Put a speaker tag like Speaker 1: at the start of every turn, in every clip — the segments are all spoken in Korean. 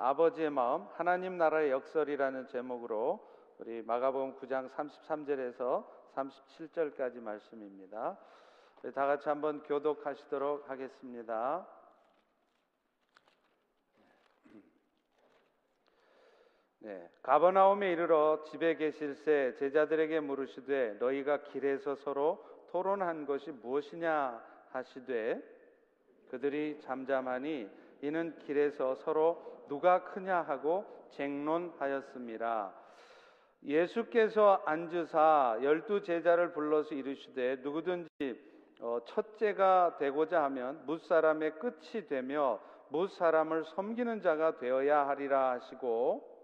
Speaker 1: 아버지의 마음 하나님 나라의 역설이라는 제목으로 우리 마가복음 9장 33절에서 37절까지 말씀입니다. 다 같이 한번 교독하시도록 하겠습니다. 네, 가버나움에 이르러 집에 계실새 제자들에게 물으시되 너희가 길에서 서로 토론한 것이 무엇이냐 하시되 그들이 잠잠하니 이는 길에서 서로 누가 크냐 하고 쟁론하였습니다. 예수께서 앉으사 열두 제자를 불러서 이르시되 누구든지 어, 첫째가 되고자 하면 무 사람의 끝이 되며 무 사람을 섬기는 자가 되어야 하리라 하시고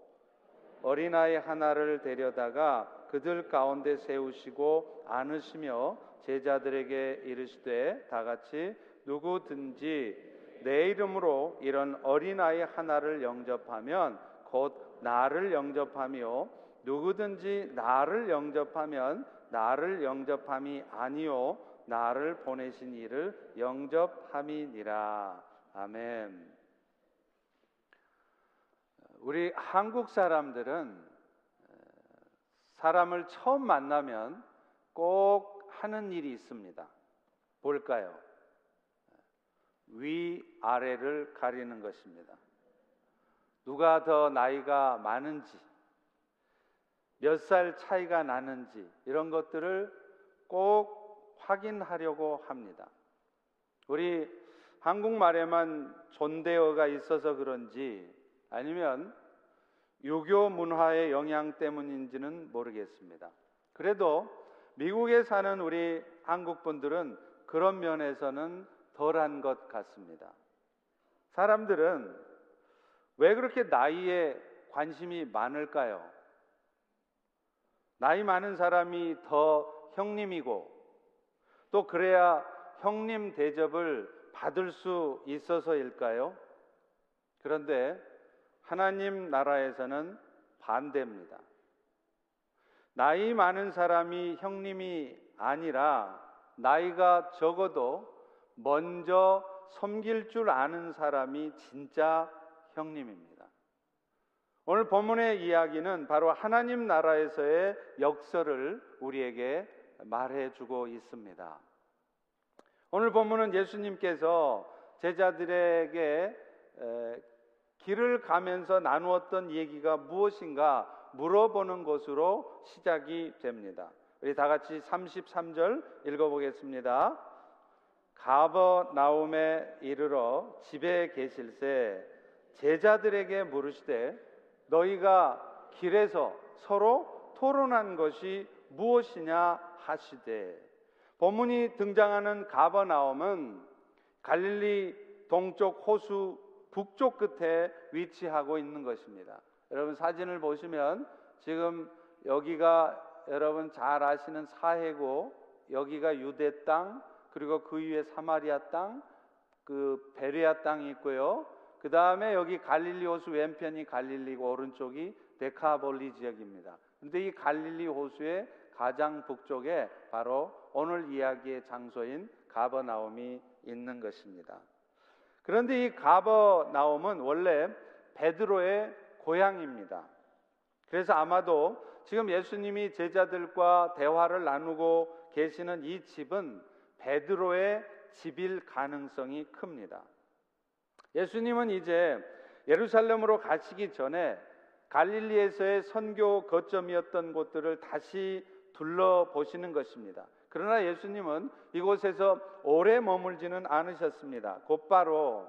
Speaker 1: 어린아이 하나를 데려다가 그들 가운데 세우시고 안으시며 제자들에게 이르시되 다 같이 누구든지 내 이름으로 이런 어린아이 하나를 영접하면 곧 나를 영접하며 누구든지 나를 영접하면 나를 영접함이 아니요 나를 보내신 이를 영접함이니라 아멘. 우리 한국 사람들은 사람을 처음 만나면 꼭 하는 일이 있습니다. 뭘까요? 위 아래를 가리는 것입니다. 누가 더 나이가 많은지, 몇 살 차이가 나는지 이런 것들을 꼭 확인하려고 합니다. 우리 한국말에만 존대어가 있어서 그런지 아니면 유교 문화의 영향 때문인지는 모르겠습니다. 그래도 미국에 사는 우리 한국 분들은 그런 면에서는 덜한 것 같습니다. 사람들은 왜 그렇게 나이에 관심이 많을까요? 나이 많은 사람이 더 형님이고 또 그래야 형님 대접을 받을 수 있어서일까요? 그런데 하나님 나라에서는 반대입니다. 나이 많은 사람이 형님이 아니라 나이가 적어도 먼저 섬길 줄 아는 사람이 진짜 형님입니다. 오늘 본문의 이야기는 바로 하나님 나라에서의 역설을 우리에게 말해주고 있습니다. 오늘 본문은 예수님께서 제자들에게 길을 가면서 나누었던 얘기가 무엇인가 물어보는 것으로 시작이 됩니다. 우리 다 같이 33절 읽어보겠습니다. 가버나움에 이르러 집에 계실새 제자들에게 물으시되 너희가 길에서 서로 토론한 것이 무엇이냐 하시되 본문이 등장하는 가버나움은 갈릴리 동쪽 호수 북쪽 끝에 위치하고 있는 것입니다. 여러분 사진을 보시면 지금 여기가 여러분 잘 아시는 사해고 여기가 유대 땅 그리고 그 위에 사마리아 땅, 그 베레아 땅이 있고요. 그 다음에 여기 갈릴리 호수 왼편이 갈릴리고 오른쪽이 데카볼리 지역입니다. 근데 이 갈릴리 호수의 가장 북쪽에 바로 오늘 이야기의 장소인 가버나움이 있는 것입니다. 그런데 이 가버나움은 원래 베드로의 고향입니다. 그래서 아마도 지금 예수님이 제자들과 대화를 나누고 계시는 이 집은 베드로의 집일 가능성이 큽니다. 예수님은 이제 예루살렘으로 가시기 전에 갈릴리에서의 선교 거점이었던 곳들을 다시 둘러보시는 것입니다. 그러나 예수님은 이곳에서 오래 머물지는 않으셨습니다. 곧바로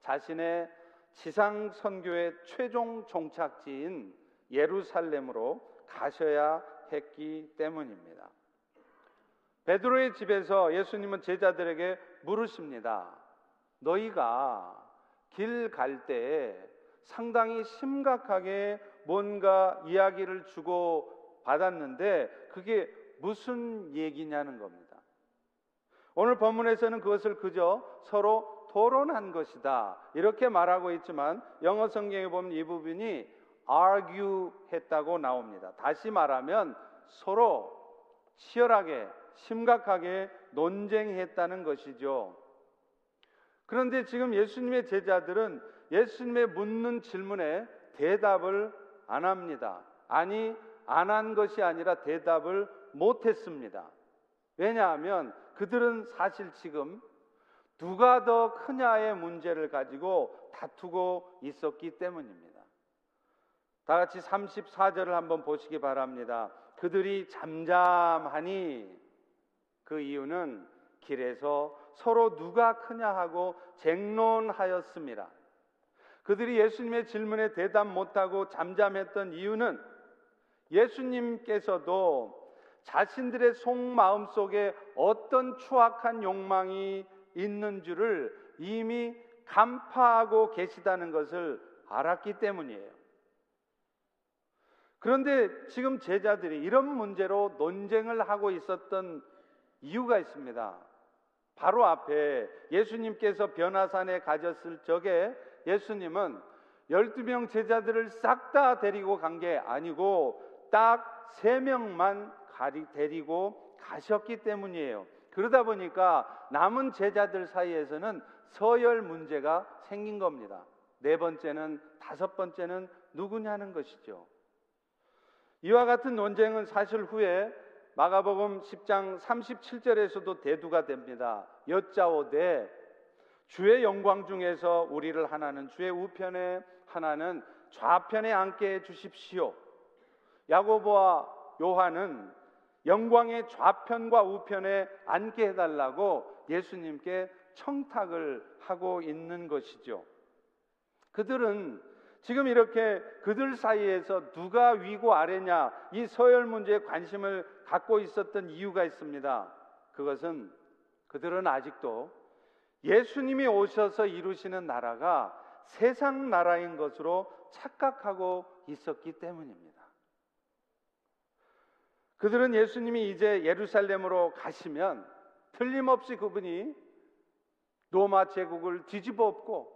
Speaker 1: 자신의 지상 선교의 최종 종착지인 예루살렘으로 가셔야 했기 때문입니다. 베드로의 집에서 예수님은 제자들에게 물으십니다. 너희가 길 갈 때 상당히 심각하게 뭔가 이야기를 주고 받았는데 그게 무슨 얘기냐는 겁니다. 오늘 본문에서는 그것을 그저 서로 토론한 것이다. 이렇게 말하고 있지만 영어 성경에 보면 이 부분이 argue 했다고 나옵니다. 다시 말하면 서로 치열하게 심각하게 논쟁했다는 것이죠. 그런데 지금 예수님의 제자들은 예수님의 묻는 질문에 대답을 안 합니다. 아니, 안 한 것이 아니라 대답을 못 했습니다. 왜냐하면 그들은 사실 지금 누가 더 크냐의 문제를 가지고 다투고 있었기 때문입니다. 다 같이 34절을 한번 보시기 바랍니다. 그들이 잠잠하니 그 이유는 길에서 서로 누가 크냐 하고 쟁론하였습니다. 그들이 예수님의 질문에 대답 못하고 잠잠했던 이유는 예수님께서도 자신들의 속마음 속에 어떤 추악한 욕망이 있는 줄을 이미 간파하고 계시다는 것을 알았기 때문이에요. 그런데 지금 제자들이 이런 문제로 논쟁을 하고 있었던 이유가 있습니다. 바로 앞에 예수님께서 변화산에 가졌을 적에 예수님은 12명 제자들을 싹 다 데리고 간 게 아니고 딱세 명만 데리고 가셨기 때문이에요. 그러다 보니까 남은 제자들 사이에서는 서열 문제가 생긴 겁니다. 네 번째는 다섯 번째는 누구냐는 것이죠. 이와 같은 논쟁은 사실 후에 마가복음 10장 37절에서도 대두가 됩니다. 여짜오되 주의 영광 중에서 우리를 하나는 주의 우편에 하나는 좌편에 앉게 해 주십시오. 야고보와 요한은 영광의 좌편과 우편에 앉게 해달라고 예수님께 청탁을 하고 있는 것이죠. 그들은 지금 이렇게 그들 사이에서 누가 위고 아래냐 이 서열 문제에 관심을 갖고 있었던 이유가 있습니다. 그것은 그들은 아직도 예수님이 오셔서 이루시는 나라가 세상 나라인 것으로 착각하고 있었기 때문입니다. 그들은 예수님이 이제 예루살렘으로 가시면 틀림없이 그분이 로마 제국을 뒤집어 엎고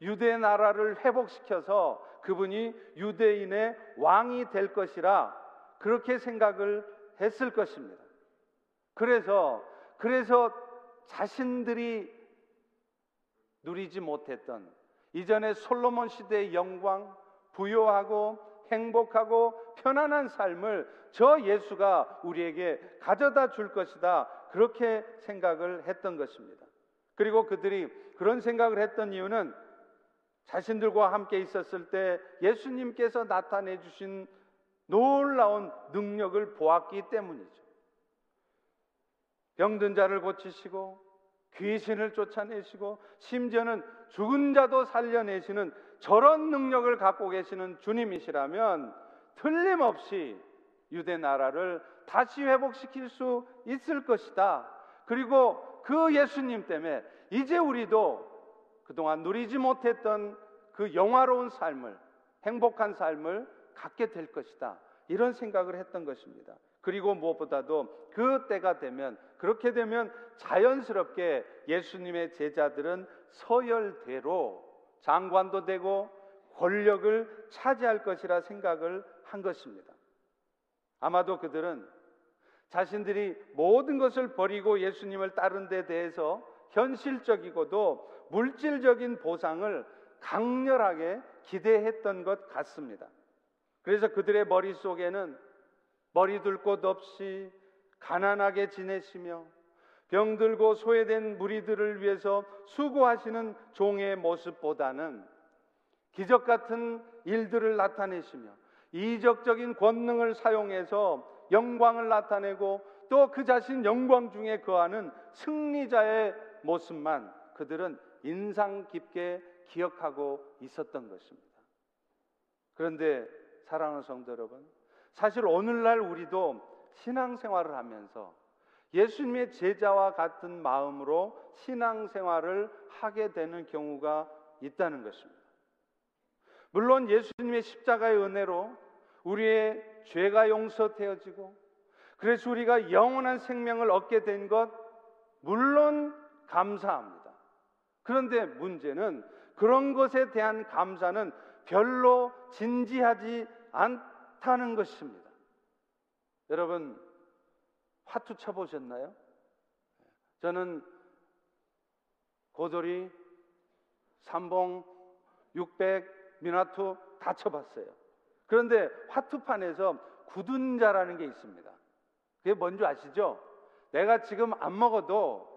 Speaker 1: 유대 나라를 회복시켜서 그분이 유대인의 왕이 될 것이라 그렇게 생각을 했을 것입니다. 그래서 그래서 자신들이 누리지 못했던 이전에 솔로몬 시대의 영광, 부요하고 행복하고 편안한 삶을 저 예수가 우리에게 가져다 줄 것이다. 그렇게 생각을 했던 것입니다. 그리고 그들이 그런 생각을 했던 이유는 자신들과 함께 있었을 때 예수님께서 나타내 주신 놀라운 능력을 보았기 때문이죠. 병든 자를 고치시고 귀신을 쫓아내시고 심지어는 죽은 자도 살려내시는 저런 능력을 갖고 계시는 주님이시라면 틀림없이 유대 나라를 다시 회복시킬 수 있을 것이다. 그리고 그 예수님 때문에 이제 우리도 그동안 누리지 못했던 그 영화로운 삶을, 행복한 삶을 갖게 될 것이다. 이런 생각을 했던 것입니다. 그리고 무엇보다도 그 때가 되면 그렇게 되면 자연스럽게 예수님의 제자들은 서열대로 장관도 되고 권력을 차지할 것이라 생각을 한 것입니다. 아마도 그들은 자신들이 모든 것을 버리고 예수님을 따른 데 대해서 현실적이고도 물질적인 보상을 강렬하게 기대했던 것 같습니다. 그래서 그들의 머릿속에는 머리 둘 곳 없이 가난하게 지내시며 병들고 소외된 무리들을 위해서 수고하시는 종의 모습보다는 기적 같은 일들을 나타내시며 이적적인 권능을 사용해서 영광을 나타내고 또 그 자신 영광 중에 거하는 승리자의 모습만 그들은 인상 깊게 기억하고 있었던 것입니다. 그런데 사랑하는 성도 여러분, 사실 오늘날 우리도 신앙생활을 하면서 예수님의 제자와 같은 마음으로 신앙생활을 하게 되는 경우가 있다는 것입니다. 물론 예수님의 십자가의 은혜로 우리의 죄가 용서되어지고 그래서 우리가 영원한 생명을 얻게 된 것 물론 감사합니다. 그런데 문제는 그런 것에 대한 감사는 별로 진지하지 않다는 것입니다. 여러분 화투 쳐보셨나요? 저는 고돌이, 삼봉 600 미나투 다 쳐봤어요. 그런데 화투판에서 굳은 자라는 게 있습니다. 그게 뭔지 아시죠? 내가 지금 안 먹어도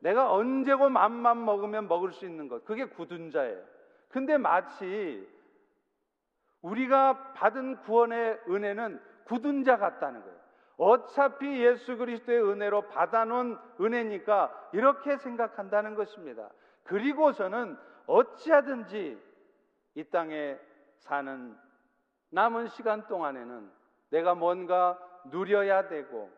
Speaker 1: 내가 언제고 맘만 먹으면 먹을 수 있는 것. 그게 굳은 자예요. 근데 마치 우리가 받은 구원의 은혜는 굳은 자 같다는 거예요. 어차피 예수 그리스도의 은혜로 받아놓은 은혜니까 이렇게 생각한다는 것입니다. 그리고서는 어찌하든지 이 땅에 사는 남은 시간 동안에는 내가 뭔가 누려야 되고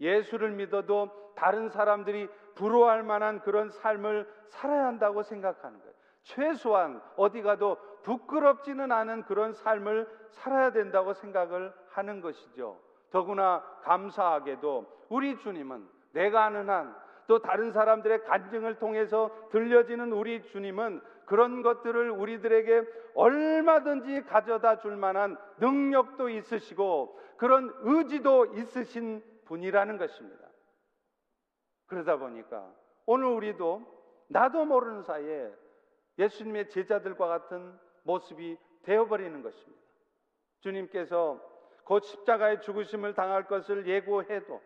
Speaker 1: 예수를 믿어도 다른 사람들이 부러워할 만한 그런 삶을 살아야 한다고 생각하는 거예요. 최소한 어디 가도 부끄럽지는 않은 그런 삶을 살아야 된다고 생각을 하는 것이죠. 더구나 감사하게도 우리 주님은 내가 아는 한 또 다른 사람들의 간증을 통해서 들려지는 우리 주님은 그런 것들을 우리들에게 얼마든지 가져다 줄 만한 능력도 있으시고 그런 의지도 있으신 분이라는 것입니다. 그러다 보니까 오늘 우리도 나도 모르는 사이에 예수님의 제자들과 같은 모습이 되어버리는 것입니다. 주님께서 곧 십자가의 죽으심을 당할 것을 예고해도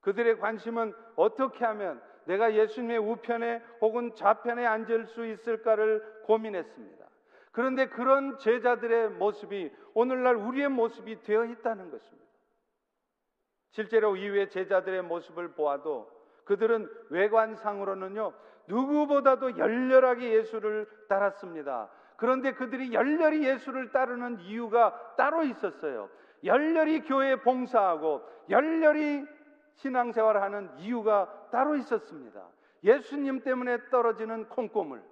Speaker 1: 그들의 관심은 어떻게 하면 내가 예수님의 우편에 혹은 좌편에 앉을 수 있을까를 고민했습니다. 그런데 그런 제자들의 모습이 오늘날 우리의 모습이 되어 있다는 것입니다. 실제로 이후의 제자들의 모습을 보아도 그들은 외관상으로는요, 누구보다도 열렬하게 예수를 따랐습니다. 그런데 그들이 열렬히 예수를 따르는 이유가 따로 있었어요. 열렬히 교회에 봉사하고 열렬히 신앙생활하는 이유가 따로 있었습니다. 예수님 때문에 떨어지는 콩고물,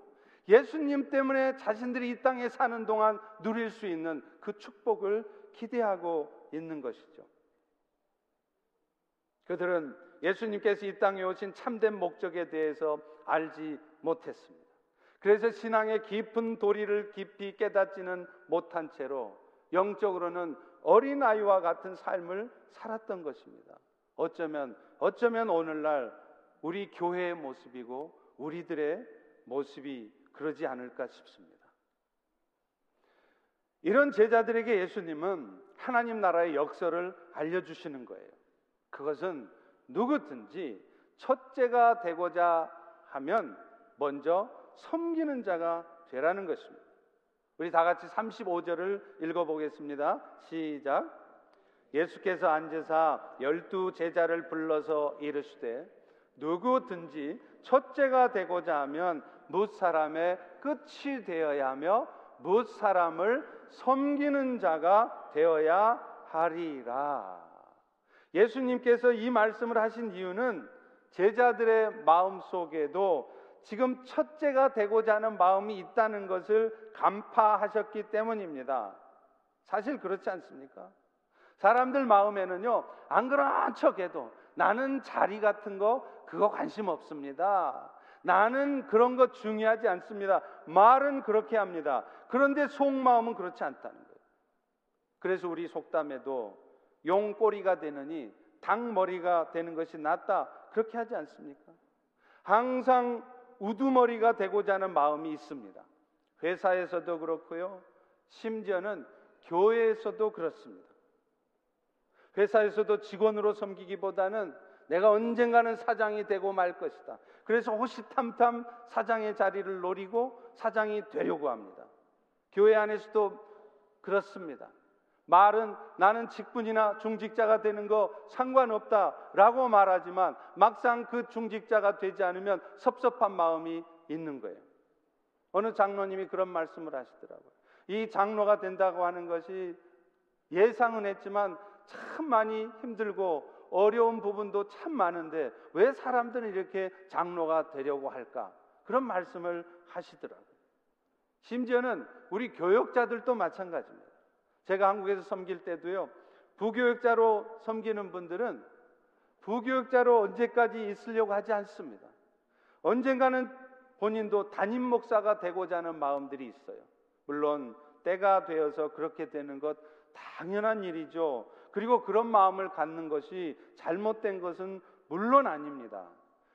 Speaker 1: 예수님 때문에 자신들이 이 땅에 사는 동안 누릴 수 있는 그 축복을 기대하고 있는 것이죠. 그들은 예수님께서 이 땅에 오신 참된 목적에 대해서 알지 못했습니다. 그래서 신앙의 깊은 도리를 깊이 깨닫지는 못한 채로 영적으로는 어린아이와 같은 삶을 살았던 것입니다. 어쩌면, 어쩌면 오늘날 우리 교회의 모습이고 우리들의 모습이 그러지 않을까 싶습니다. 이런 제자들에게 예수님은 하나님 나라의 역설을 알려주시는 거예요. 그것은 누구든지 첫째가 되고자 하면 먼저 섬기는 자가 되라는 것입니다. 우리 다 같이 35절을 읽어보겠습니다. 시작. 예수께서 앉으사 열두 제자를 불러서 이르시되 누구든지 첫째가 되고자 하면 무 사람의 끝이 되어야 하며 무 사람을 섬기는 자가 되어야 하리라. 예수님께서 이 말씀을 하신 이유는 제자들의 마음 속에도 지금 첫째가 되고자 하는 마음이 있다는 것을 간파하셨기 때문입니다. 사실 그렇지 않습니까? 사람들 마음에는요, 안 그런 척 해도 나는 자리 같은 거 그거 관심 없습니다. 나는 그런 거 중요하지 않습니다. 말은 그렇게 합니다. 그런데 속마음은 그렇지 않다는 거예요. 그래서 우리 속담에도 용꼬리가 되느니 닭머리가 되는 것이 낫다. 그렇게 하지 않습니까? 항상 우두머리가 되고자 하는 마음이 있습니다. 회사에서도 그렇고요. 심지어는 교회에서도 그렇습니다. 회사에서도 직원으로 섬기기보다는 내가 언젠가는 사장이 되고 말 것이다. 그래서 호시탐탐 사장의 자리를 노리고 사장이 되려고 합니다. 교회 안에서도 그렇습니다. 말은 나는 직분이나 중직자가 되는 거 상관없다라고 말하지만 막상 그 중직자가 되지 않으면 섭섭한 마음이 있는 거예요. 어느 장로님이 그런 말씀을 하시더라고요. 이 장로가 된다고 하는 것이 예상은 했지만 참 많이 힘들고 어려운 부분도 참 많은데 왜 사람들은 이렇게 장로가 되려고 할까? 그런 말씀을 하시더라고요. 심지어는 우리 교역자들도 마찬가지입니다. 제가 한국에서 섬길 때도요, 부교육자로 섬기는 분들은 부교육자로 언제까지 있으려고 하지 않습니다. 언젠가는 본인도 담임 목사가 되고자 하는 마음들이 있어요. 물론 때가 되어서 그렇게 되는 것 당연한 일이죠. 그리고 그런 마음을 갖는 것이 잘못된 것은 물론 아닙니다.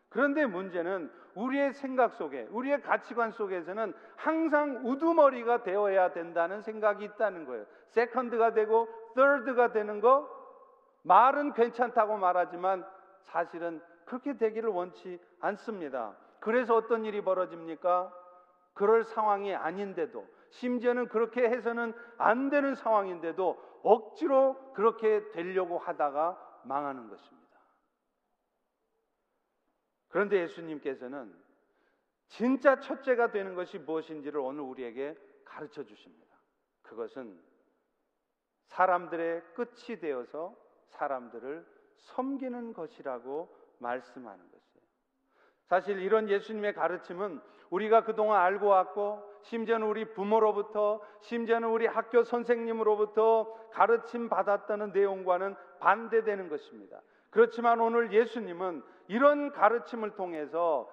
Speaker 1: 그런데 문제는 우리의 생각 속에, 우리의 가치관 속에서는 항상 우두머리가 되어야 된다는 생각이 있다는 거예요. 세컨드가 되고, thir드가 되는 거, 말은 괜찮다고 말하지만 사실은 그렇게 되기를 원치 않습니다. 그래서 어떤 일이 벌어집니까? 그럴 상황이 아닌데도, 심지어는 그렇게 해서는 안 되는 상황인데도 억지로 그렇게 되려고 하다가 망하는 것입니다. 그런데 예수님께서는 진짜 첫째가 되는 것이 무엇인지를 오늘 우리에게 가르쳐 주십니다. 그것은 사람들의 끝이 되어서 사람들을 섬기는 것이라고 말씀하는 것이에요. 사실 이런 예수님의 가르침은 우리가 그동안 알고 왔고 심지어는 우리 부모로부터 심지어는 우리 학교 선생님으로부터 가르침 받았다는 내용과는 반대되는 것입니다. 그렇지만 오늘 예수님은 이런 가르침을 통해서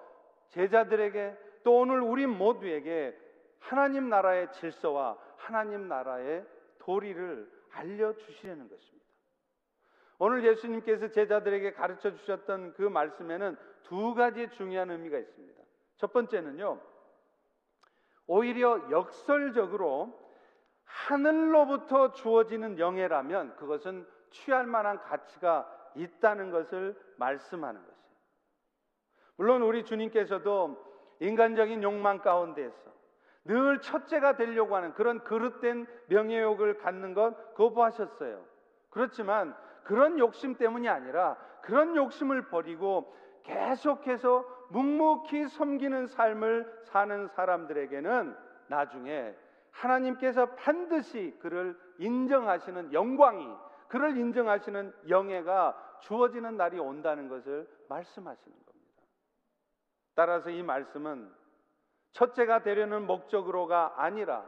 Speaker 1: 제자들에게 또 오늘 우리 모두에게 하나님 나라의 질서와 하나님 나라의 도리를 알려주시려는 것입니다. 오늘 예수님께서 제자들에게 가르쳐 주셨던 그 말씀에는 두 가지 중요한 의미가 있습니다. 첫 번째는요, 오히려 역설적으로 하늘로부터 주어지는 영예라면 그것은 취할 만한 가치가 있다는 것을 말씀하는 것이에요. 물론 우리 주님께서도 인간적인 욕망 가운데에서 늘 첫째가 되려고 하는 그런 그릇된 명예욕을 갖는 것 거부하셨어요. 그렇지만 그런 욕심 때문이 아니라 그런 욕심을 버리고 계속해서 묵묵히 섬기는 삶을 사는 사람들에게는 나중에 하나님께서 반드시 그를 인정하시는 영광이 그를 인정하시는 영예가 주어지는 날이 온다는 것을 말씀하시는 겁니다. 따라서 이 말씀은 첫째가 되려는 목적으로가 아니라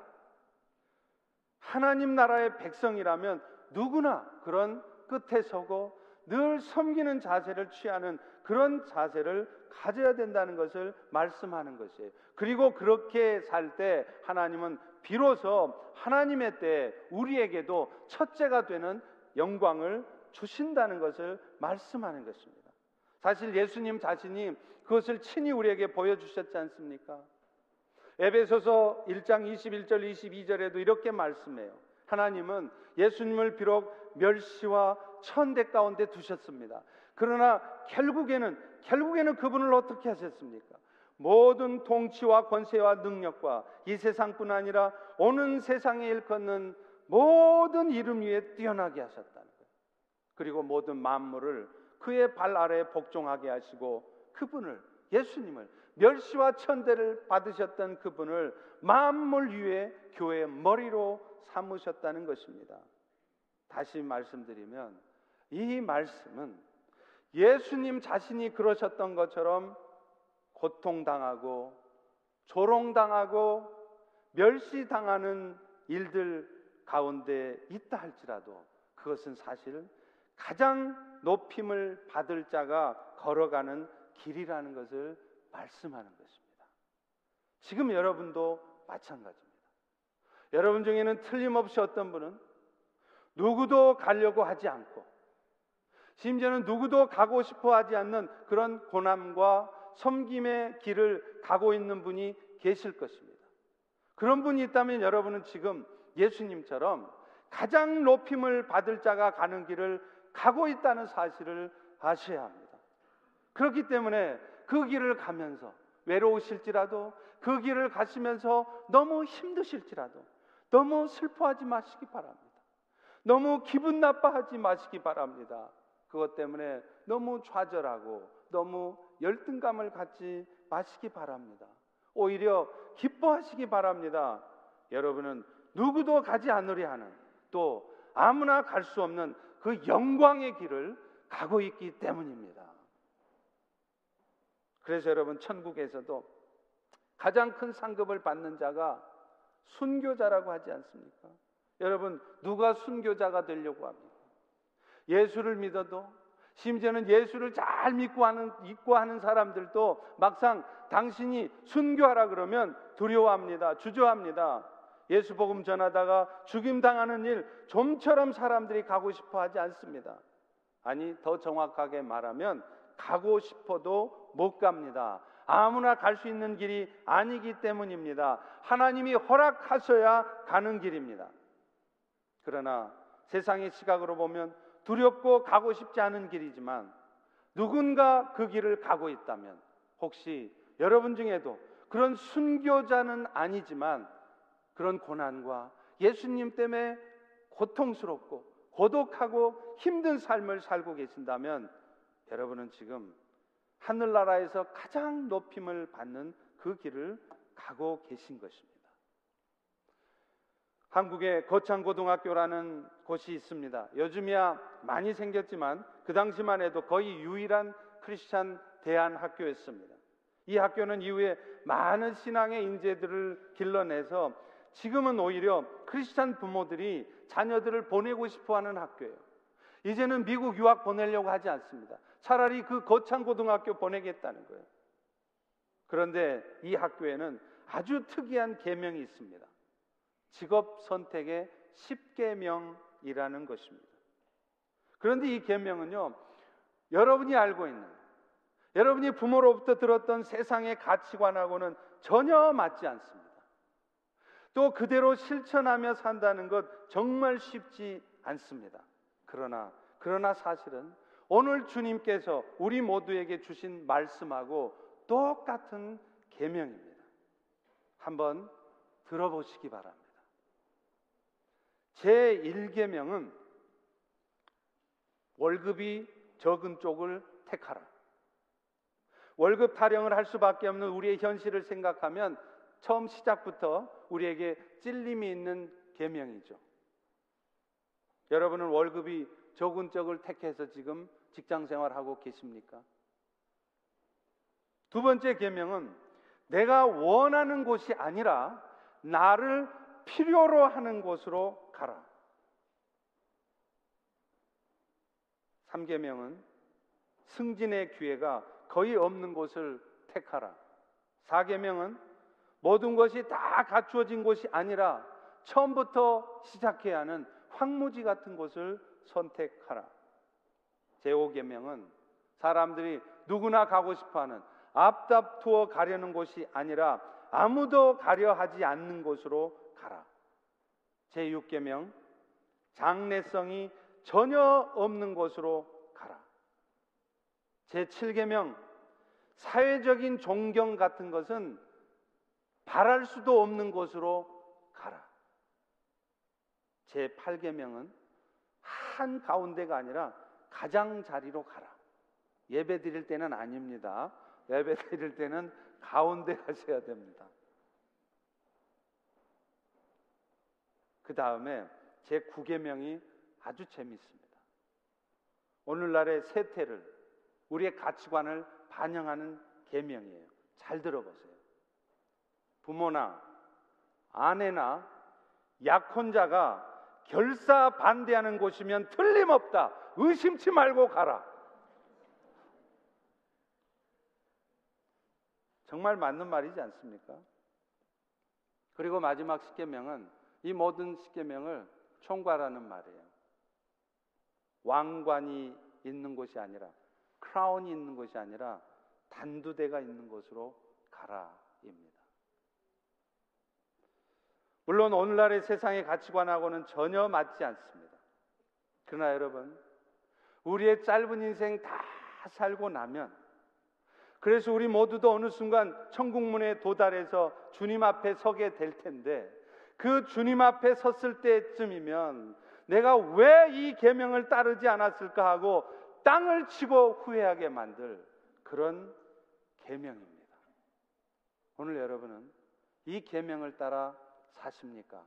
Speaker 1: 하나님 나라의 백성이라면 누구나 그런 끝에 서고 늘 섬기는 자세를 취하는 그런 자세를 가져야 된다는 것을 말씀하는 것이에요. 그리고 그렇게 살 때 하나님은 비로소 하나님의 때 우리에게도 첫째가 되는 영광을 주신다는 것을 말씀하는 것입니다. 사실 예수님 자신이 그것을 친히 우리에게 보여주셨지 않습니까? 에베소서 1장 21절 22절에도 이렇게 말씀해요. 하나님은 예수님을 비록 멸시와 천대 가운데 두셨습니다. 그러나 결국에는 결국에는 그분을 어떻게 하셨습니까? 모든 통치와 권세와 능력과 이 세상뿐 아니라 오는 세상에 일컫는 모든 이름 위에 뛰어나게 거예요. 그리고 모든 만물을 그의 발 아래에 복종하게 하시고 그분을 예수님을 멸시와 천대를 받으셨던 그분을 만물 위에 교회의 머리로 삼으셨다는 것입니다. 다시 말씀드리면 이 말씀은 예수님 자신이 그러셨던 것처럼 고통당하고 조롱당하고 멸시당하는 일들 가운데 있다 할지라도 그것은 사실 가장 높임을 받을 자가 걸어가는 길이라는 것을 말씀하는 것입니다. 지금 여러분도 마찬가지입니다. 여러분 중에는 틀림없이 어떤 분은 누구도 가려고 하지 않고 심지어는 누구도 가고 싶어 하지 않는 그런 고난과 섬김의 길을 가고 있는 분이 계실 것입니다. 그런 분이 있다면 여러분은 지금 예수님처럼 가장 높임을 받을 자가 가는 길을 가고 있다는 사실을 아셔야 합니다. 그렇기 때문에 그 길을 가면서 외로우실지라도 그 길을 가시면서 너무 힘드실지라도 너무 슬퍼하지 마시기 바랍니다. 너무 기분 나빠하지 마시기 바랍니다. 그것 때문에 너무 좌절하고 너무 열등감을 갖지 마시기 바랍니다. 오히려 기뻐하시기 바랍니다. 여러분은 누구도 가지 않으려 하는 또 아무나 갈 수 없는 그 영광의 길을 가고 있기 때문입니다. 그래서 여러분 천국에서도 가장 큰 상급을 받는 자가 순교자라고 하지 않습니까? 여러분 누가 순교자가 되려고 합니까? 예수를 믿어도 심지어는 예수를 잘 믿고 하는 믿고 하는 사람들도 막상 당신이 순교하라 그러면 두려워합니다. 주저합니다. 예수 복음 전하다가 죽임 당하는 일 좀처럼 사람들이 가고 싶어 하지 않습니다. 아니 더 정확하게 말하면 가고 싶어도 못 갑니다. 아무나 갈 수 있는 길이 아니기 때문입니다. 하나님이 허락하셔야 가는 길입니다. 그러나 세상의 시각으로 보면 두렵고 가고 싶지 않은 길이지만 누군가 그 길을 가고 있다면 혹시 여러분 중에도 그런 순교자는 아니지만 그런 고난과 예수님 때문에 고통스럽고 고독하고 힘든 삶을 살고 계신다면 여러분은 지금 하늘나라에서 가장 높임을 받는 그 길을 가고 계신 것입니다. 한국에 거창고등학교라는 곳이 있습니다. 요즘이야 많이 생겼지만 그 당시만 해도 거의 유일한 크리스찬 대안 학교였습니다. 이 학교는 이후에 많은 신앙의 인재들을 길러내서 지금은 오히려 크리스찬 부모들이 자녀들을 보내고 싶어 하는 학교예요. 이제는 미국 유학 보내려고 하지 않습니다. 차라리 그 거창 고등학교 보내겠다는 거예요. 그런데 이 학교에는 아주 특이한 계명이 있습니다. 직업 선택의 10계명이라는 것입니다. 그런데 이 계명은요. 여러분이 알고 있는 여러분이 부모로부터 들었던 세상의 가치관하고는 전혀 맞지 않습니다. 또 그대로 실천하며 산다는 것 정말 쉽지 않습니다. 그러나 그러나 사실은 오늘 주님께서 우리 모두에게 주신 말씀하고 똑같은 계명입니다. 한번 들어보시기 바랍니다. 제 1계명은 월급이 적은 쪽을 택하라. 월급 타령을 할 수밖에 없는 우리의 현실을 생각하면 처음 시작부터 우리에게 찔림이 있는 계명이죠. 여러분은 월급이 적은 쪽을 택해서 지금 직장 생활하고 계십니까? 두 번째 계명은 내가 원하는 곳이 아니라 나를 필요로 하는 곳으로 가라. 3계명은 승진의 기회가 거의 없는 곳을 택하라. 4계명은 모든 것이 다 갖추어진 곳이 아니라 처음부터 시작해야 하는 황무지 같은 곳을 선택하라. 제5계명은 사람들이 누구나 가고 싶어 하는 앞답 투어 가려는 곳이 아니라 아무도 가려 하지 않는 곳으로 가라. 제6계명 장래성이 전혀 없는 곳으로 가라. 제7계명 사회적인 존경 같은 것은 바랄 수도 없는 곳으로 가라. 제 8계명은 한 가운데가 아니라 가장 자리로 가라. 예배 드릴 때는 아닙니다. 예배 드릴 때는 가운데 가셔야 됩니다. 그 다음에 제 9계명이 아주 재미있습니다. 오늘날의 세태를 우리의 가치관을 반영하는 계명이에요. 잘 들어보세요. 부모나 아내나 약혼자가 결사 반대하는 곳이면 틀림없다. 의심치 말고 가라. 정말 맞는 말이지 않습니까? 그리고 마지막 십계명은 이 모든 십계명을 총괄하는 말이에요. 왕관이 있는 곳이 아니라 크라운이 있는 곳이 아니라 단두대가 있는 곳으로 가라입니다. 물론 오늘날의 세상의 가치관하고는 전혀 맞지 않습니다. 그러나 여러분, 우리의 짧은 인생 다 살고 나면 그래서 우리 모두도 어느 순간 천국문에 도달해서 주님 앞에 서게 될 텐데 그 주님 앞에 섰을 때쯤이면 내가 왜 이 계명을 따르지 않았을까 하고 땅을 치고 후회하게 만들 그런 계명입니다. 오늘 여러분은 이 계명을 따라 사십니까?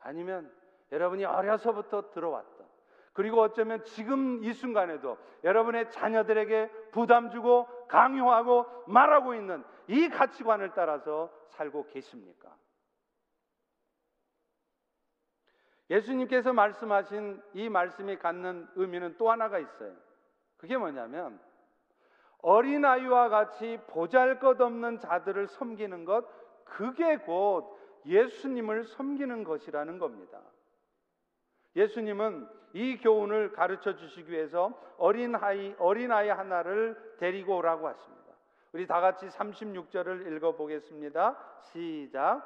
Speaker 1: 아니면 여러분이 어려서부터 들어왔던 그리고 어쩌면 지금 이 순간에도 여러분의 자녀들에게 부담 주고 강요하고 말하고 있는 이 가치관을 따라서 살고 계십니까? 예수님께서 말씀하신 이 말씀이 갖는 의미는 또 하나가 있어요. 그게 뭐냐면 어린아이와 같이 보잘 것 없는 자들을 섬기는 것, 그게 곧 예수님을 섬기는 것이라는 겁니다. 예수님은 이 교훈을 가르쳐 주시기 위해서 어린아이, 어린아이 하나를 데리고 오라고 하십니다. 우리 다 같이 36절을 읽어 보겠습니다. 시작.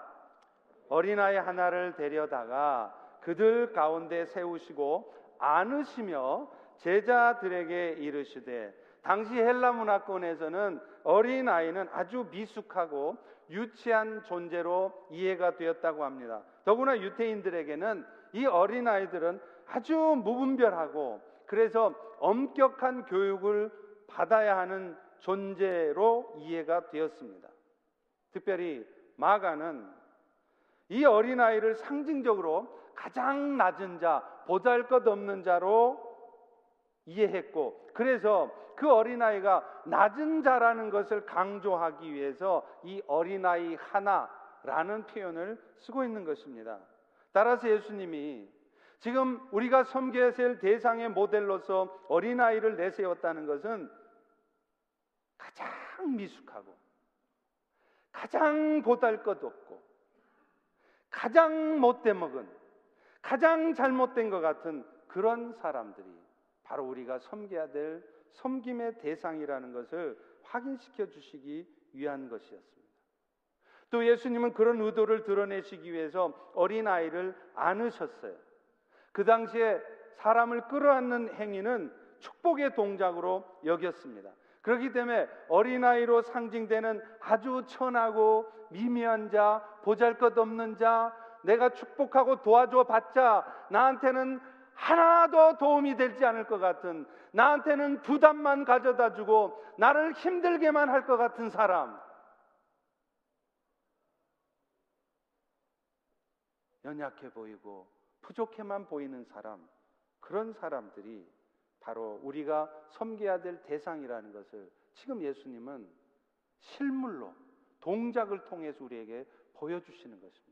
Speaker 1: 어린아이 하나를 데려다가 그들 가운데 세우시고 안으시며 제자들에게 이르시되 당시 헬라 문화권에서는 어린 아이는 아주 미숙하고 유치한 존재로 이해가 되었다고 합니다. 더구나 유태인들에게는 이 어린 아이들은 아주 무분별하고 그래서 엄격한 교육을 받아야 하는 존재로 이해가 되었습니다. 특별히 마가는 이 어린 아이를 상징적으로 가장 낮은 자, 보잘 것 없는 자로 이해했고, 그래서 그 어린아이가 낮은 자라는 것을 강조하기 위해서 이 어린아이 하나라는 표현을 쓰고 있는 것입니다. 따라서 예수님이 지금 우리가 섬겨야 될 대상의 모델로서 어린아이를 내세웠다는 것은 가장 미숙하고 가장 보잘 것 없고 가장 못돼 먹은 가장 잘못된 것 같은 그런 사람들이 바로 우리가 섬겨야 될 섬김의 대상이라는 것을 확인시켜 주시기 위한 것이었습니다. 또 예수님은 그런 의도를 드러내시기 위해서 어린아이를 안으셨어요. 그 당시에 사람을 끌어안는 행위는 축복의 동작으로 여겼습니다. 그렇기 때문에 어린아이로 상징되는 아주 천하고 미미한 자, 보잘 것 없는 자, 내가 축복하고 도와줘 봤자 나한테는 하나도 도움이 되지 않을 것 같은 나한테는 부담만 가져다 주고 나를 힘들게만 할 것 같은 사람. 연약해 보이고 부족해만 보이는 사람. 그런 사람들이 바로 우리가 섬겨야 될 대상이라는 것을 지금 예수님은 실물로 동작을 통해서 우리에게 보여주시는 것입니다.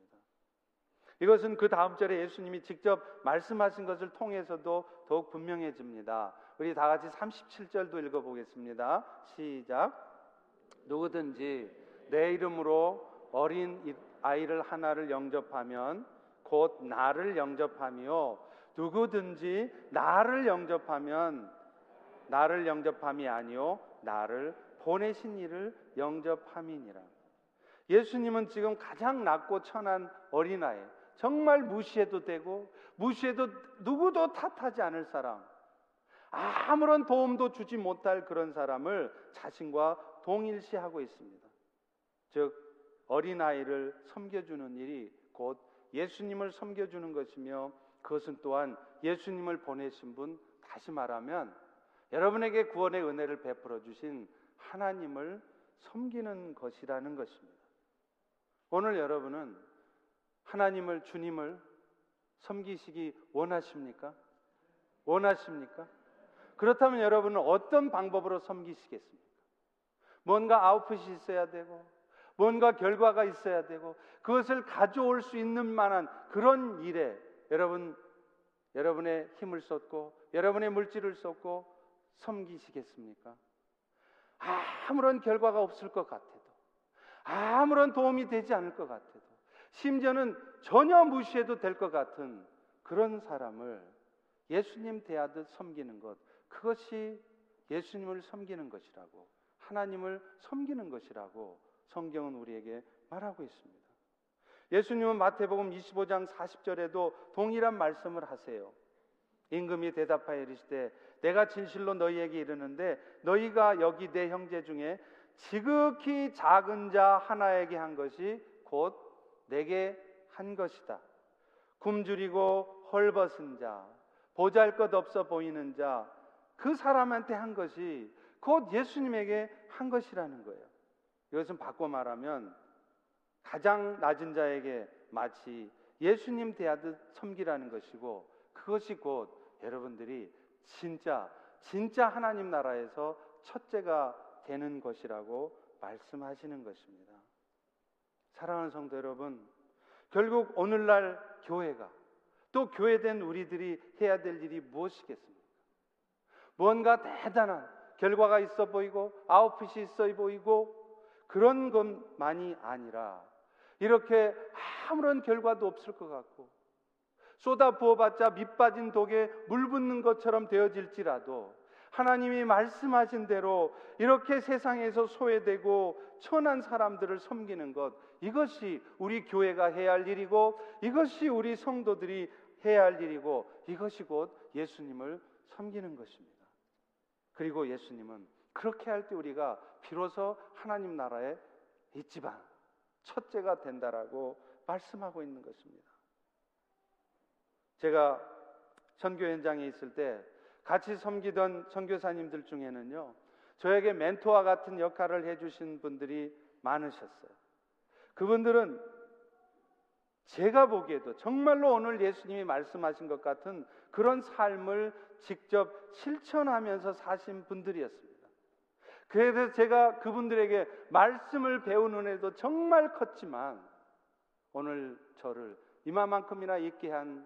Speaker 1: 이것은 그 다음 절에 예수님이 직접 말씀하신 것을 통해서도 더욱 분명해집니다. 우리 다 같이 37절도 읽어보겠습니다. 시작. 누구든지 내 이름으로 어린 아이를 하나를 영접하면 곧 나를 영접하며 누구든지 나를 영접하면 나를 영접함이 아니요 나를 보내신 이를 영접함이니라. 예수님은 지금 가장 낮고 천한 어린아이, 정말 무시해도 되고 무시해도 누구도 탓하지 않을 사람, 아무런 도움도 주지 못할 그런 사람을 자신과 동일시하고 있습니다. 즉 어린아이를 섬겨주는 일이 곧 예수님을 섬겨주는 것이며 그것은 또한 예수님을 보내신 분 다시 말하면 여러분에게 구원의 은혜를 베풀어 주신 하나님을 섬기는 것이라는 것입니다. 오늘 여러분은 하나님을 주님을 섬기시기 원하십니까? 원하십니까? 그렇다면 여러분은 어떤 방법으로 섬기시겠습니까? 뭔가 아웃풋이 있어야 되고 뭔가 결과가 있어야 되고 그것을 가져올 수 있는 만한 그런 일에 여러분 여러분의 힘을 쏟고 여러분의 물질을 쏟고 섬기시겠습니까? 아무런 결과가 없을 것 같아도 아무런 도움이 되지 않을 것 같아도 심지어는 전혀 무시해도 될 것 같은 그런 사람을 예수님 대하듯 섬기는 것 그것이 예수님을 섬기는 것이라고 하나님을 섬기는 것이라고 성경은 우리에게 말하고 있습니다. 예수님은 마태복음 25장 40절에도 동일한 말씀을 하세요. 임금이 대답하여 이르시되 내가 진실로 너희에게 이르는데 너희가 여기 내 형제 중에 지극히 작은 자 하나에게 한 것이 곧 내게 한 것이다. 굶주리고 헐벗은 자, 보잘 것 없어 보이는 자, 그 사람한테 한 것이 곧 예수님에게 한 것이라는 거예요. 이것은 바꿔 말하면 가장 낮은 자에게 마치 예수님 대하듯 섬기라는 것이고 그것이 곧 여러분들이 진짜 진짜 하나님 나라에서 첫째가 되는 것이라고 말씀하시는 것입니다. 사랑하는 성도 여러분, 결국 오늘날 교회가 또 교회된 우리들이 해야 될 일이 무엇이겠습니까? 뭔가 대단한 결과가 있어 보이고 아웃풋이 있어 보이고 그런 것만이 아니라 이렇게 아무런 결과도 없을 것 같고 쏟아 부어봤자 밑 빠진 독에 물 붓는 것처럼 되어질지라도 하나님이 말씀하신 대로 이렇게 세상에서 소외되고 천한 사람들을 섬기는 것 이것이 우리 교회가 해야 할 일이고 이것이 우리 성도들이 해야 할 일이고 이것이 곧 예수님을 섬기는 것입니다. 그리고 예수님은 그렇게 할 때 우리가 비로소 하나님 나라에 있지만 첫째가 된다라고 말씀하고 있는 것입니다. 제가 선교 현장에 있을 때 같이 섬기던 선교사님들 중에는요. 저에게 멘토와 같은 역할을 해 주신 분들이 많으셨어요. 그분들은 제가 보기에도 정말로 오늘 예수님이 말씀하신 것 같은 그런 삶을 직접 실천하면서 사신 분들이었습니다. 그래서 제가 그분들에게 말씀을 배우는 애도 정말 컸지만 오늘 저를 이마만큼이나 있게 한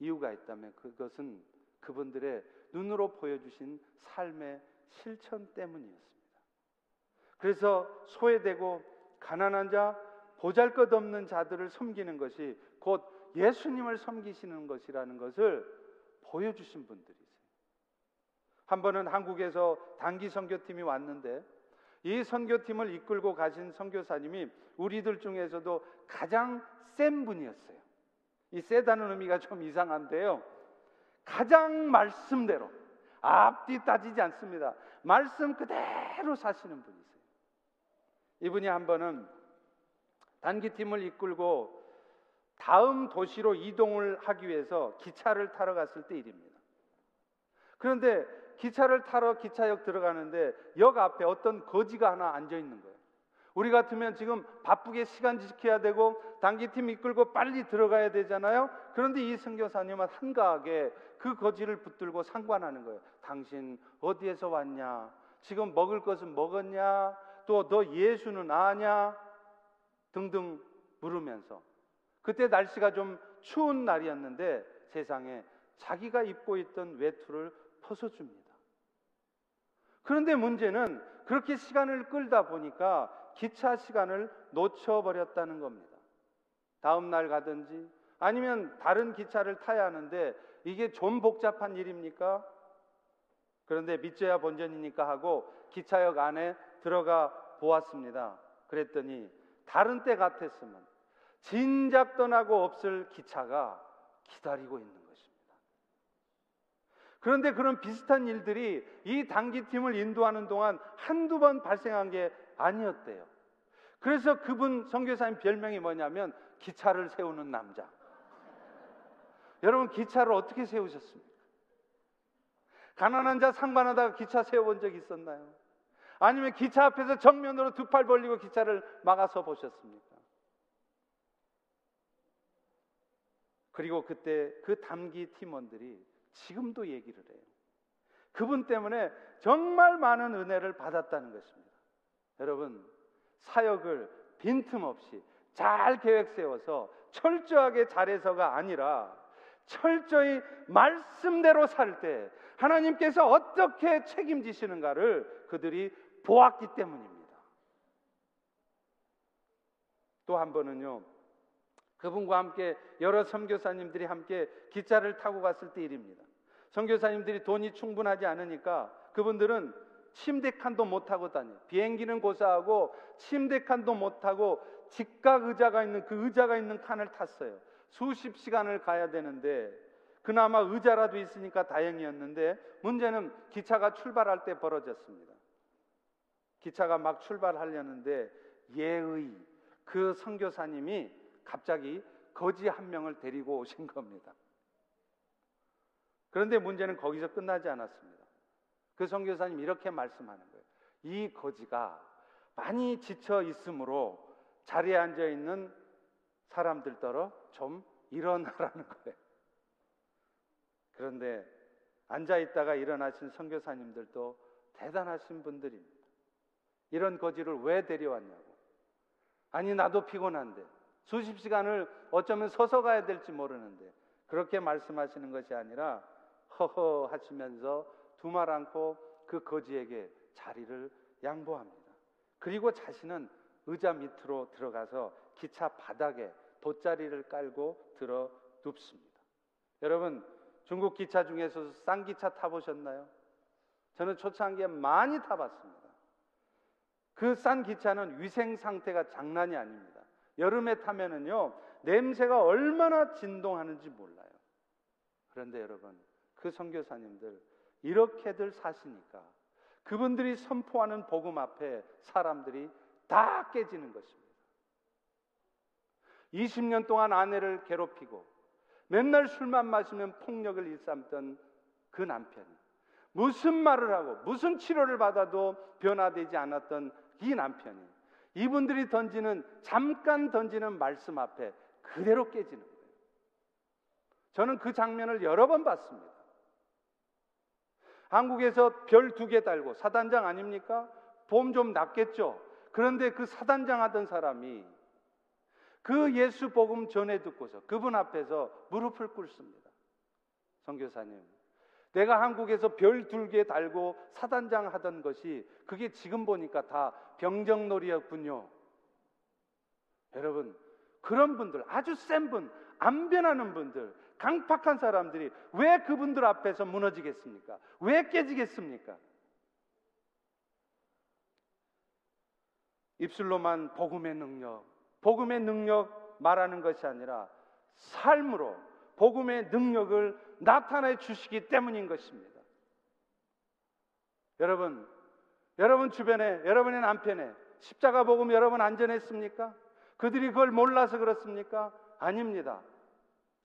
Speaker 1: 이유가 있다면 그것은 그분들의 눈으로 보여주신 삶의 실천 때문이었습니다. 그래서 소외되고 가난한 자, 보잘 것 없는 자들을 섬기는 것이 곧 예수님을 섬기시는 것이라는 것을 보여주신 분들이세요. 한 번은 한국에서 단기 선교팀이 왔는데 이 선교팀을 이끌고 가신 선교사님이 우리들 중에서도 가장 센 분이었어요. 이 세다는 의미가 좀 이상한데요. 가장 말씀대로 앞뒤 따지지 않습니다. 말씀 그대로 사시는 분이세요. 이분이 한 번은 단기팀을 이끌고 다음 도시로 이동을 하기 위해서 기차를 타러 갔을 때 일입니다. 그런데 기차를 타러 기차역 들어가는데 역 앞에 어떤 거지가 하나 앉아 있는 거예요. 우리 같으면 지금 바쁘게 시간 지켜야 되고 단기팀 이끌고 빨리 들어가야 되잖아요. 그런데 이 선교사님은 한가하게 그 거지를 붙들고 상관하는 거예요. 당신 어디에서 왔냐? 지금 먹을 것은 먹었냐? 또 너 예수는 아냐? 등등 물으면서 그때 날씨가 좀 추운 날이었는데 세상에 자기가 입고 있던 외투를 벗어줍니다. 그런데 문제는 그렇게 시간을 끌다 보니까 기차 시간을 놓쳐버렸다는 겁니다. 다음 날 가든지 아니면 다른 기차를 타야 하는데 이게 좀 복잡한 일입니까? 그런데 믿져야 본전이니까 하고 기차역 안에 들어가 보았습니다. 그랬더니 다른 때 같았으면 진작 떠나고 없을 기차가 기다리고 있는 것입니다. 그런데 그런 비슷한 일들이 이 단기팀을 인도하는 동안 한두 번 발생한 게 아니었대요. 그래서 그분 선교사님 별명이 뭐냐면 기차를 세우는 남자. 여러분 기차를 어떻게 세우셨습니까? 가난한 자 상관하다가 기차 세워본 적 있었나요? 아니면 기차 앞에서 정면으로 두 팔 벌리고 기차를 막아서 보셨습니까? 그리고 그때 그 담기 팀원들이 지금도 얘기를 해요. 그분 때문에 정말 많은 은혜를 받았다는 것입니다. 여러분, 사역을 빈틈없이 잘 계획 세워서 철저하게 잘해서가 아니라 철저히 말씀대로 살 때 하나님께서 어떻게 책임지시는가를 그들이 보았기 때문입니다. 또 한 번은요. 그분과 함께 여러 선교사님들이 함께 기차를 타고 갔을 때 일입니다. 선교사님들이 돈이 충분하지 않으니까 그분들은 침대 칸도 못 타고 다녀. 비행기는 고사하고 침대 칸도 못 타고 직각 의자가 있는 그 의자가 있는 칸을 탔어요. 수십 시간을 가야 되는데 그나마 의자라도 있으니까 다행이었는데 문제는 기차가 출발할 때 벌어졌습니다. 기차가 막 출발하려는데 예의 그 선교사님이 갑자기 거지 한 명을 데리고 오신 겁니다. 그런데 문제는 거기서 끝나지 않았습니다. 그 선교사님 이렇게 말씀하는 거예요. 이 거지가 많이 지쳐 있으므로 자리에 앉아 있는 사람들 더러 좀 일어나라는 거예요. 그런데 앉아 있다가 일어나신 선교사님들도 대단하신 분들입니다. 이런 거지를 왜 데려왔냐고. 아니 나도 피곤한데 수십 시간을 어쩌면 서서 가야 될지 모르는데 그렇게 말씀하시는 것이 아니라 허허 하시면서 두말 않고 그 거지에게 자리를 양보합니다. 그리고 자신은 의자 밑으로 들어가서 기차 바닥에 돗자리를 깔고 들어 눕습니다. 여러분 중국 기차 중에서 싼 기차 타보셨나요? 저는 초창기에 많이 타봤습니다. 그 싼 기차는 위생 상태가 장난이 아닙니다. 여름에 타면은요, 냄새가 얼마나 진동하는지 몰라요. 그런데 여러분, 그 선교사님들 이렇게들 사시니까 그분들이 선포하는 복음 앞에 사람들이 다 깨지는 것입니다. 20년 동안 아내를 괴롭히고 맨날 술만 마시면 폭력을 일삼던 그 남편이 무슨 말을 하고 무슨 치료를 받아도 변화되지 않았던 이 남편이 이분들이 던지는 잠깐 던지는 말씀 앞에 그대로 깨지는 거예요. 저는 그 장면을 여러 번 봤습니다. 한국에서 별 두 개 달고 사단장 아닙니까? 보험 좀 낫겠죠. 그런데 그 사단장 하던 사람이 그 예수 복음 전해 듣고서 그분 앞에서 무릎을 꿇습니다. 선교사님, 내가 한국에서 별 두 개 달고 사단장 하던 것이 그게 지금 보니까 다 병정놀이였군요. 여러분, 그런 분들, 아주 센 분, 안 변하는 분들, 강팍한 사람들이 왜 그분들 앞에서 무너지겠습니까? 왜 깨지겠습니까? 입술로만 복음의 능력, 복음의 능력 말하는 것이 아니라 삶으로 복음의 능력을 나타내 주시기 때문인 것입니다. 여러분, 여러분 주변에, 여러분의 남편에 십자가 복음 여러분 안전했습니까? 그들이 그걸 몰라서 그렇습니까? 아닙니다.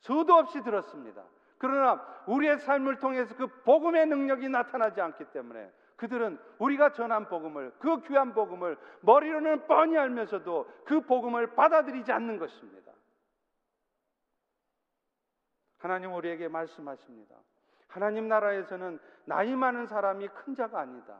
Speaker 1: 수도 없이 들었습니다. 그러나 우리의 삶을 통해서 그 복음의 능력이 나타나지 않기 때문에 그들은 우리가 전한 복음을 그 귀한 복음을 머리로는 뻔히 알면서도 그 복음을 받아들이지 않는 것입니다. 하나님 우리에게 말씀하십니다. 하나님 나라에서는 나이 많은 사람이 큰 자가 아니다.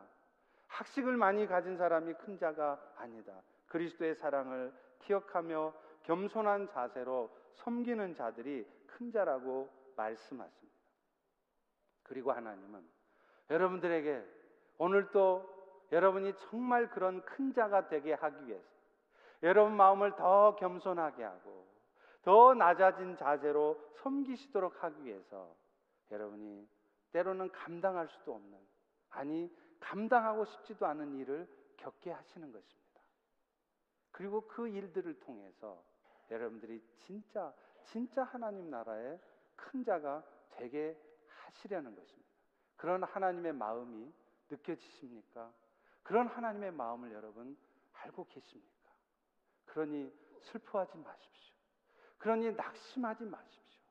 Speaker 1: 학식을 많이 가진 사람이 큰 자가 아니다. 그리스도의 사랑을 기억하며 겸손한 자세로 섬기는 자들이 큰 자라고 말씀하십니다. 그리고 하나님은 여러분들에게 오늘도 여러분이 정말 그런 큰 자가 되게 하기 위해서 여러분 마음을 더 겸손하게 하고 더 낮아진 자세로 섬기시도록 하기 위해서 여러분이 때로는 감당할 수도 없는 아니 감당하고 싶지도 않은 일을 겪게 하시는 것입니다. 그리고 그 일들을 통해서 여러분들이 진짜 진짜 하나님 나라의 큰 자가 되게 하시려는 것입니다. 그런 하나님의 마음이 느껴지십니까? 그런 하나님의 마음을 여러분 알고 계십니까? 그러니 슬퍼하지 마십시오. 그러니 낙심하지 마십시오.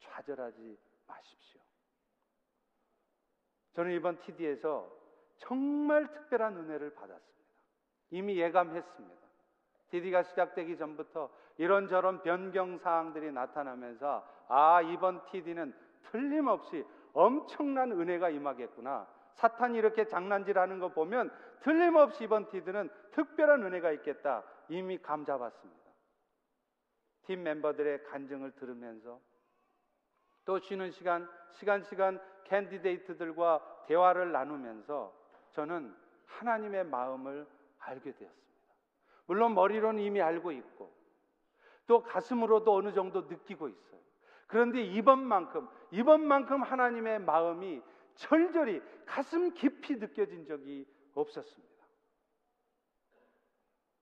Speaker 1: 좌절하지 마십시오. 저는 이번 TD에서 정말 특별한 은혜를 받았습니다. 이미 예감했습니다. TD가 시작되기 전부터 이런저런 변경 사항들이 나타나면서 아, 이번 TD는 틀림없이 엄청난 은혜가 임하겠구나. 사탄이 이렇게 장난질하는 거 보면 틀림없이 이번 TD는 특별한 은혜가 있겠다. 이미 감 잡았습니다. 팀 멤버들의 간증을 들으면서 또 쉬는 시간, 시간, 시간 캔디데이트들과 대화를 나누면서 저는 하나님의 마음을 알게 되었습니다. 물론 머리로는 이미 알고 있고 또 가슴으로도 어느 정도 느끼고 있어요. 그런데 이번만큼 이번만큼 하나님의 마음이 절절히 가슴 깊이 느껴진 적이 없었습니다.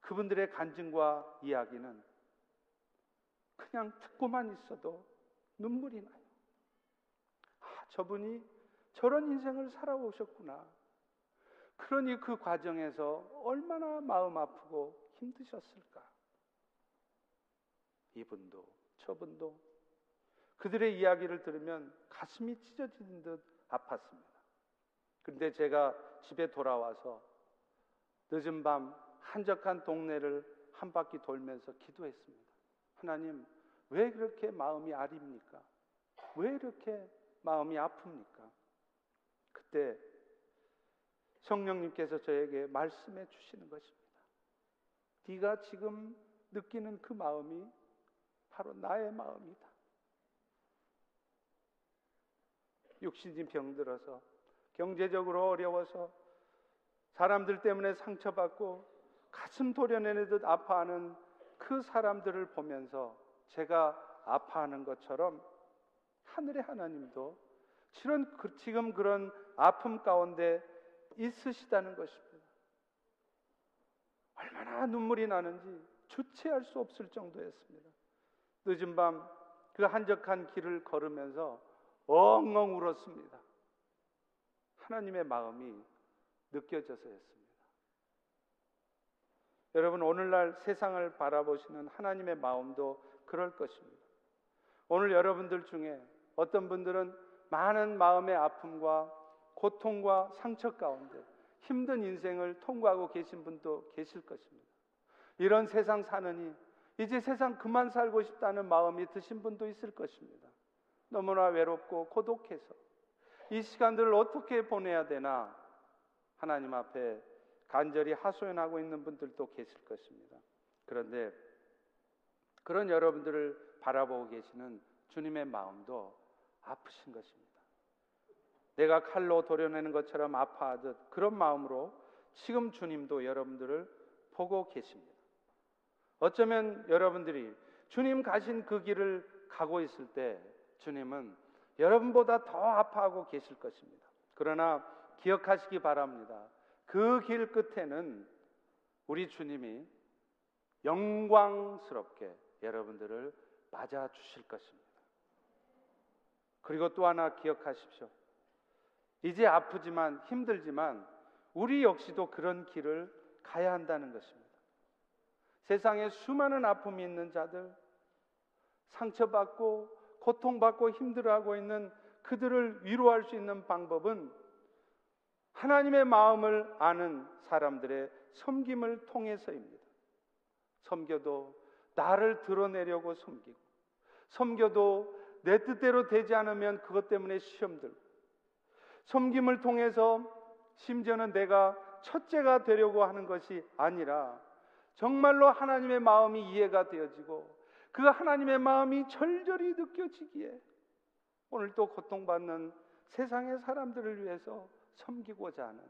Speaker 1: 그분들의 간증과 이야기는 그냥 듣고만 있어도 눈물이 나요. 아, 저분이 저런 인생을 살아오셨구나. 그러니 그 과정에서 얼마나 마음 아프고 힘드셨을까? 이분도 저분도 그들의 이야기를 들으면 가슴이 찢어지는 듯 아팠습니다. 그런데 제가 집에 돌아와서 늦은 밤 한적한 동네를 한 바퀴 돌면서 기도했습니다. 하나님, 왜 그렇게 마음이 아립니까? 왜 이렇게 마음이 아픕니까? 그때 성령님께서 저에게 말씀해 주시는 것입니다. 네가 지금 느끼는 그 마음이 바로 나의 마음이다. 육신이 병들어서 경제적으로 어려워서 사람들 때문에 상처받고 가슴 도려내는 듯 아파하는 그 사람들을 보면서 제가 아파하는 것처럼 하늘의 하나님도 지금 그런 아픔 가운데 있으시다는 것입니다. 얼마나 눈물이 나는지 주체할 수 없을 정도였습니다. 늦은 밤 그 한적한 길을 걸으면서 엉엉 울었습니다. 하나님의 마음이 느껴져서였습니다. 여러분 오늘날 세상을 바라보시는 하나님의 마음도 그럴 것입니다. 오늘 여러분들 중에 어떤 분들은 많은 마음의 아픔과 고통과 상처 가운데 힘든 인생을 통과하고 계신 분도 계실 것입니다. 이런 세상 사느니 이제 세상 그만 살고 싶다는 마음이 드신 분도 있을 것입니다. 너무나 외롭고 고독해서 이 시간들을 어떻게 보내야 되나 하나님 앞에 간절히 하소연하고 있는 분들도 계실 것입니다. 그런데 그런 여러분들을 바라보고 계시는 주님의 마음도 아프신 것입니다. 내가 칼로 도려내는 것처럼 아파하듯 그런 마음으로 지금 주님도 여러분들을 보고 계십니다. 어쩌면 여러분들이 주님 가신 그 길을 가고 있을 때 주님은 여러분보다 더 아파하고 계실 것입니다. 그러나 기억하시기 바랍니다. 그 길 끝에는 우리 주님이 영광스럽게 여러분들을 맞아 주실 것입니다. 그리고 또 하나 기억하십시오. 이제 아프지만 힘들지만 우리 역시도 그런 길을 가야 한다는 것입니다. 세상에 수많은 아픔이 있는 자들, 상처받고 고통받고 힘들어하고 있는 그들을 위로할 수 있는 방법은 하나님의 마음을 아는 사람들의 섬김을 통해서입니다. 섬겨도 나를 드러내려고 섬기고, 섬겨도 내 뜻대로 되지 않으면 그것 때문에 시험 들고, 섬김을 통해서 심지어는 내가 첫째가 되려고 하는 것이 아니라 정말로 하나님의 마음이 이해가 되어지고 그 하나님의 마음이 절절히 느껴지기에 오늘 또 고통받는 세상의 사람들을 위해서 섬기고자 하는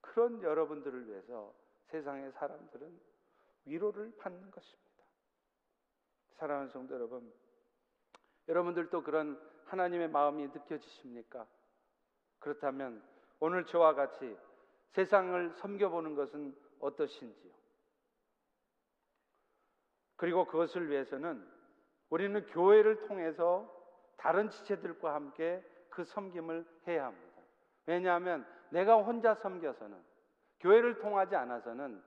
Speaker 1: 그런 여러분들을 위해서 세상의 사람들은 위로를 받는 것입니다. 사랑하는 성도 여러분, 여러분들도 그런 하나님의 마음이 느껴지십니까? 그렇다면 오늘 저와 같이 세상을 섬겨보는 것은 어떠신지요? 그리고 그것을 위해서는 우리는 교회를 통해서 다른 지체들과 함께 그 섬김을 해야 합니다. 왜냐하면 내가 혼자 섬겨서는 교회를 통하지 않아서는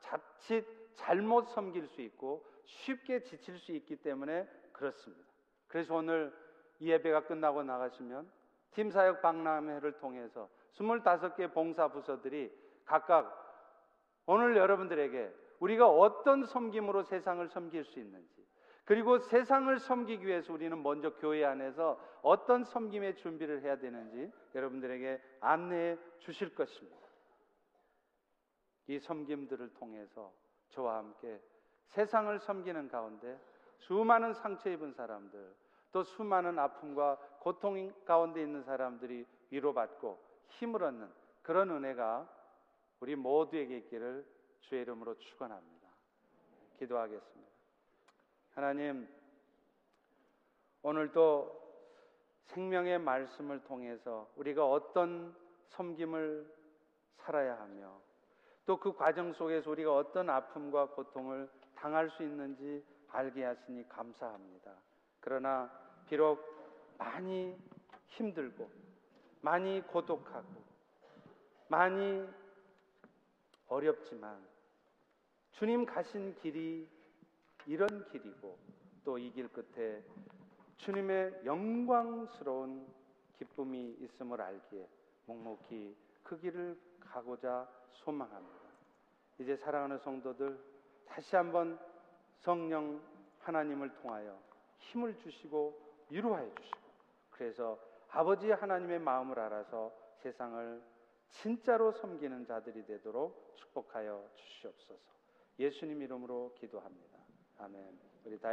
Speaker 1: 자칫 잘못 섬길 수 있고 쉽게 지칠 수 있기 때문에 그렇습니다. 그래서 오늘 이 예배가 끝나고 나가시면 팀 사역 박람회를 통해서 25개 봉사 부서들이 각각 오늘 여러분들에게 우리가 어떤 섬김으로 세상을 섬길 수 있는지 그리고 세상을 섬기기 위해서 우리는 먼저 교회 안에서 어떤 섬김의 준비를 해야 되는지 여러분들에게 안내해 주실 것입니다. 이 섬김들을 통해서 저와 함께 세상을 섬기는 가운데 수많은 상처 입은 사람들, 또 수많은 아픔과 고통 가운데 있는 사람들이 위로받고 힘을 얻는 그런 은혜가 우리 모두에게 있기를 주의 이름으로 축원합니다. 기도하겠습니다. 하나님 오늘도 생명의 말씀을 통해서 우리가 어떤 섬김을 살아야 하며 또 그 과정 속에서 우리가 어떤 아픔과 고통을 당할 수 있는지 알게 하시니 감사합니다. 그러나 비록 많이 힘들고 많이 고독하고 많이 어렵지만 주님 가신 길이 이런 길이고 또 이 길 끝에 주님의 영광스러운 기쁨이 있음을 알기에 묵묵히 그 길을 가고자 소망합니다. 이제 사랑하는 성도들 다시 한번 성령 하나님을 통하여 힘을 주시고 위로하여 주시고 그래서 아버지 하나님의 마음을 알아서 세상을 진짜로 섬기는 자들이 되도록 축복하여 주시옵소서. 예수님 이름으로 기도합니다. 아멘. 우리 다